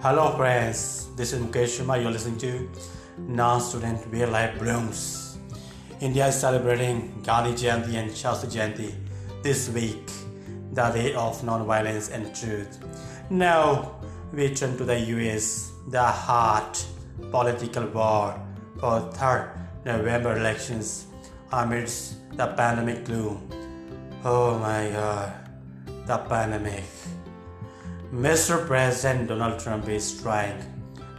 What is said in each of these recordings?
Hello friends, this is Mukesh Sharma. You're listening to Non-Student Real Life Blooms. India is celebrating Gandhi Jayanti and Shastri Jayanti this week, the day of non-violence and truth. Now we turn to the US, the hot political war for 3rd November elections amidst the pandemic gloom. Oh my god, the pandemic. Mr. President Donald Trump is trying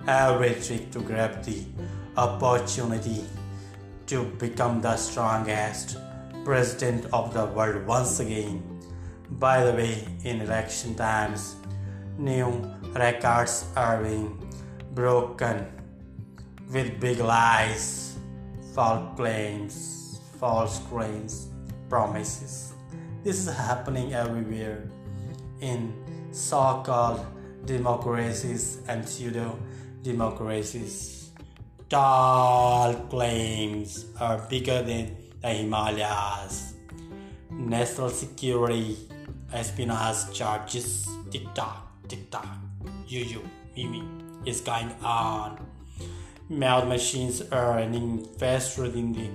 every trick to grab the opportunity to become the strongest president of the world once again. By the way, in election times, new records are being broken with big lies, false claims, false claims, promises. This is happening everywhere in so called democracies and pseudo democracies. Tall claims are bigger than the Himalayas. National security, espionage charges, TikTok, tick tock, You, you, me, me. is going on. Mail machines are running faster than the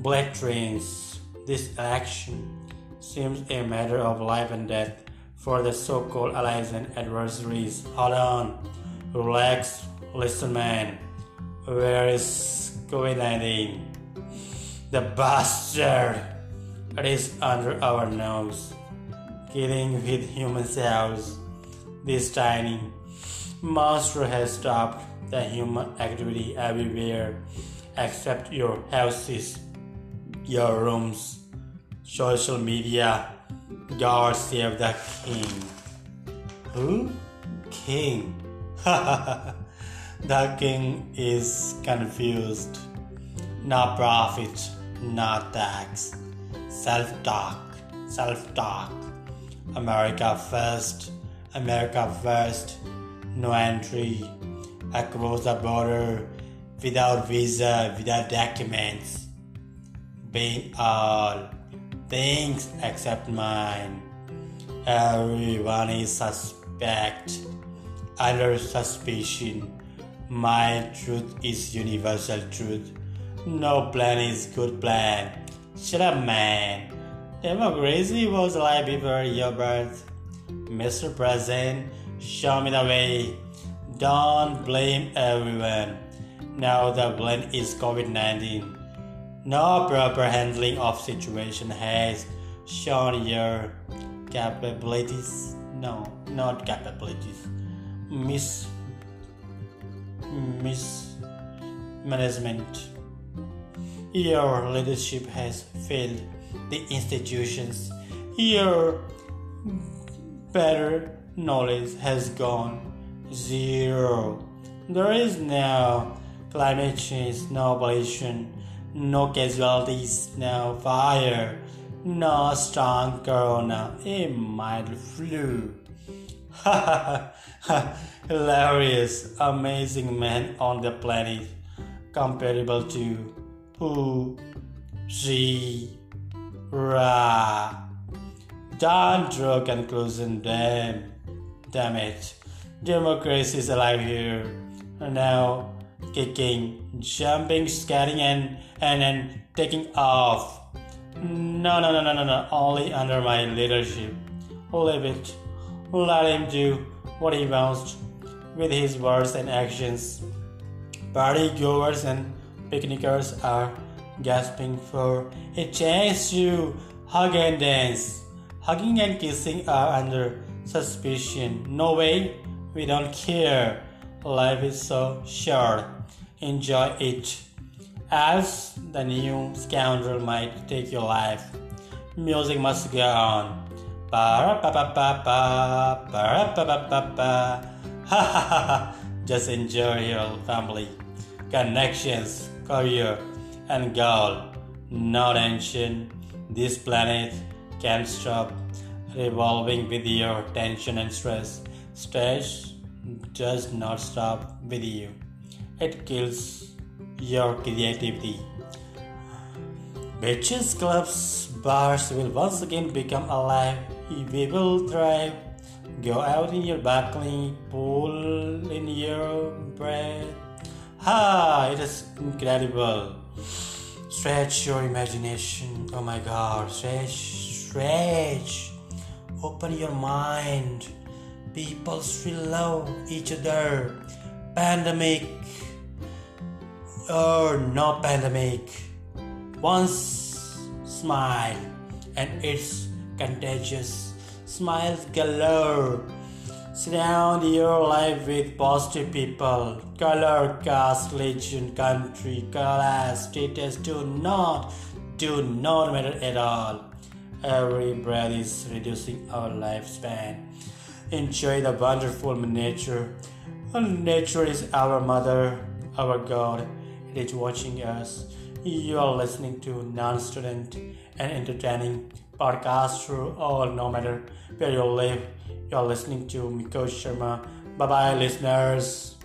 bullet trains. This election seems a matter of life and death for the so-called allies and adversaries. Hold on, relax, listen, man. Where is COVID-19? The bastard! It is under our nose, killing with human cells. This tiny monster has stopped the human activity everywhere except your houses, your rooms, social media. God save the king. Who? King. the king is confused. No profit, no tax. Self talk, self talk. America first, America first. No entry across the border without visa, without documents. Being all things except mine. Everyone is suspect, under suspicion. My truth is universal truth. No plan is good plan. Shut up, man. Democracy was alive before your birth. Mr. President, show me the way. Don't blame everyone. Now the blame is COVID-19. No proper handling of situation has shown your capabilities. No, not capabilities. Mis mismanagement. Your leadership has failed the institutions. Your better knowledge has gone zero. There is no climate change, no pollution no casualties, no fire, no strong corona, a mild flu. Hilarious, amazing man on the planet, comparable to who, she, ra. Don't draw conclusion, damn, damn it. Democracy is alive here. Now kicking, jumping, skating, and and and taking off. No, no, no, no, no, no. Only under my leadership. Leave it. Let him do what he wants with his words and actions. Party goers and picnickers are gasping for a chance to hug and dance. Hugging and kissing are under suspicion. No way, we don't care. Life is so short enjoy it, as the new scoundrel might take your life. Music must go on. Just enjoy your family, connections, career, and goal. Not tension. This planet can't stop revolving with your tension and stress. Stress does not stop with you it kills your creativity. Beaches, clubs, bars will once again become alive. We will thrive. Go out in your balcony, pull in your breath. Ah, it is incredible. Stretch your imagination. Oh my god, stretch, stretch. Open your mind. People still love each other. Pandemic or no pandemic. Once smile and it's contagious. Smile galore. Surround your life with positive people. Color, caste, religion, country, class, status do not, do not matter at all. Every breath is reducing our lifespan. Enjoy the wonderful nature. Nature is our mother, our God. It is watching us. You are listening to non-student and entertaining podcast through all, no matter where you live. You are listening to Mukesh Sharma. Bye bye, listeners.